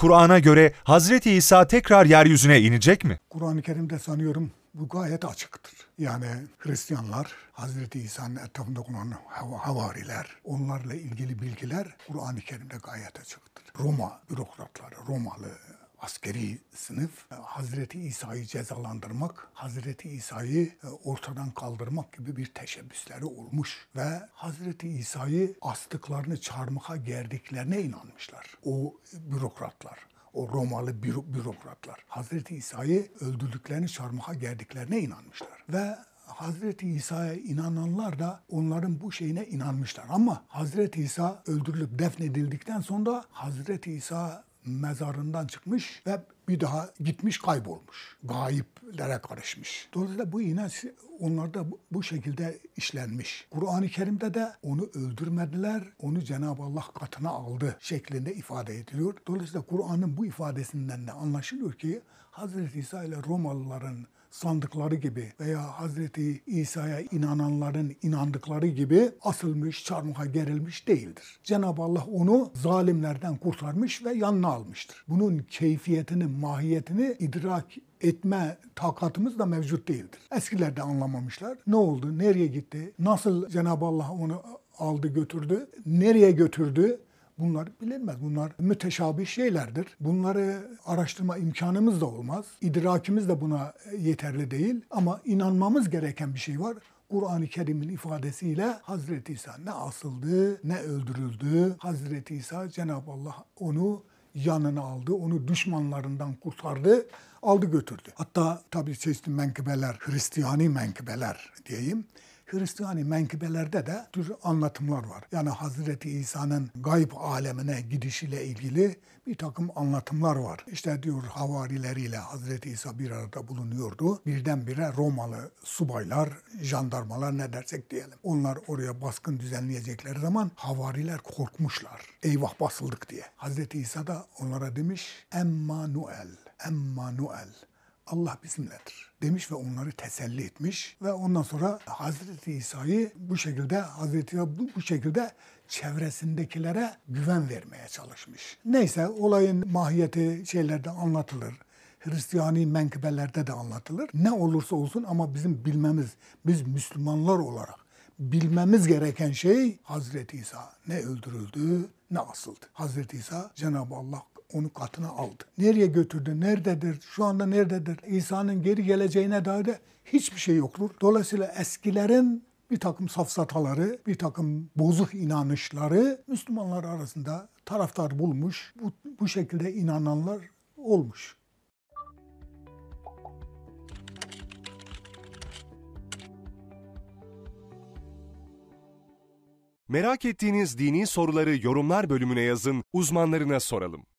Kur'an'a göre Hazreti İsa tekrar yeryüzüne inecek mi? Kur'an-ı Kerim'de sanıyorum bu gayet açıktır. Yani Hristiyanlar, Hazreti İsa'nın etrafında bulunan hav- havariler, onlarla ilgili bilgiler Kur'an-ı Kerim'de gayet açıktır. Roma bürokratları, Romalı askeri sınıf e, Hazreti İsa'yı cezalandırmak, Hazreti İsa'yı e, ortadan kaldırmak gibi bir teşebbüsleri olmuş ve Hazreti İsa'yı astıklarını çarmıha gerdiklerine inanmışlar. O bürokratlar o Romalı büro- bürokratlar Hazreti İsa'yı öldürdüklerini çarmıha gerdiklerine inanmışlar. Ve Hazreti İsa'ya inananlar da onların bu şeyine inanmışlar. Ama Hazreti İsa öldürülüp defnedildikten sonra Hazreti İsa mezarından çıkmış ve bir daha gitmiş kaybolmuş. Gayiplere karışmış. Dolayısıyla bu inanç onlarda bu- şekilde işlenmiş. Kur'an-ı Kerim'de de onu öldürmediler, onu Cenab-ı Allah katına aldı şeklinde ifade ediliyor. Dolayısıyla Kur'an'ın bu ifadesinden de anlaşılıyor ki Hazreti İsa ile Romalıların sandıkları gibi veya Hazreti İsa'ya inananların inandıkları gibi asılmış, çarmıha gerilmiş değildir. Cenab-ı Allah onu zalimlerden kurtarmış ve yanına almıştır. Bunun keyfiyetini, mahiyetini idrak etme takatımız da mevcut değildir. Eskiler de anlamamışlar. Ne oldu? Nereye gitti? Nasıl Cenab-ı Allah onu aldı götürdü? Nereye götürdü? Bunlar bilinmez. Bunlar müteşabih şeylerdir. Bunları araştırma imkanımız da olmaz. İdrakimiz de buna yeterli değil. Ama inanmamız gereken bir şey var. Kur'an-ı Kerim'in ifadesiyle Hazreti İsa ne asıldı ne öldürüldü. Hazreti İsa Cenab-ı Allah onu yanına aldı. Onu düşmanlarından kurtardı. Aldı götürdü. Hatta tabii çeşitli menkıbeler, Hristiyani menkıbeler diyeyim. Hristiyani menkıbelerde de tür anlatımlar var. Yani Hazreti İsa'nın gayb alemine gidişiyle ilgili bir takım anlatımlar var. İşte diyor havarileriyle Hazreti İsa bir arada bulunuyordu. Birdenbire Romalı subaylar, jandarmalar ne dersek diyelim. Onlar oraya baskın düzenleyecekleri zaman havariler korkmuşlar. Eyvah basıldık diye. Hazreti İsa da onlara demiş Emmanuel, Emmanuel. Allah bizimledir demiş ve onları teselli etmiş ve ondan sonra Hazreti İsa'yı bu şekilde Hazreti İsa bu, bu şekilde çevresindekilere güven vermeye çalışmış. Neyse olayın mahiyeti şeylerde anlatılır. Hristiyani menkıbelerde de anlatılır. Ne olursa olsun ama bizim bilmemiz, biz Müslümanlar olarak bilmemiz gereken şey Hazreti İsa ne öldürüldü ne asıldı. Hazreti İsa Cenab-ı Allah onu katına aldı. Nereye götürdü? Nerededir? Şu anda nerededir? İsa'nın geri geleceğine dair de hiçbir şey yoktur. Dolayısıyla eskilerin bir takım safsataları, bir takım bozuk inanışları Müslümanlar arasında taraftar bulmuş. Bu, bu şekilde inananlar olmuş. Merak ettiğiniz dini soruları yorumlar bölümüne yazın, uzmanlarına soralım.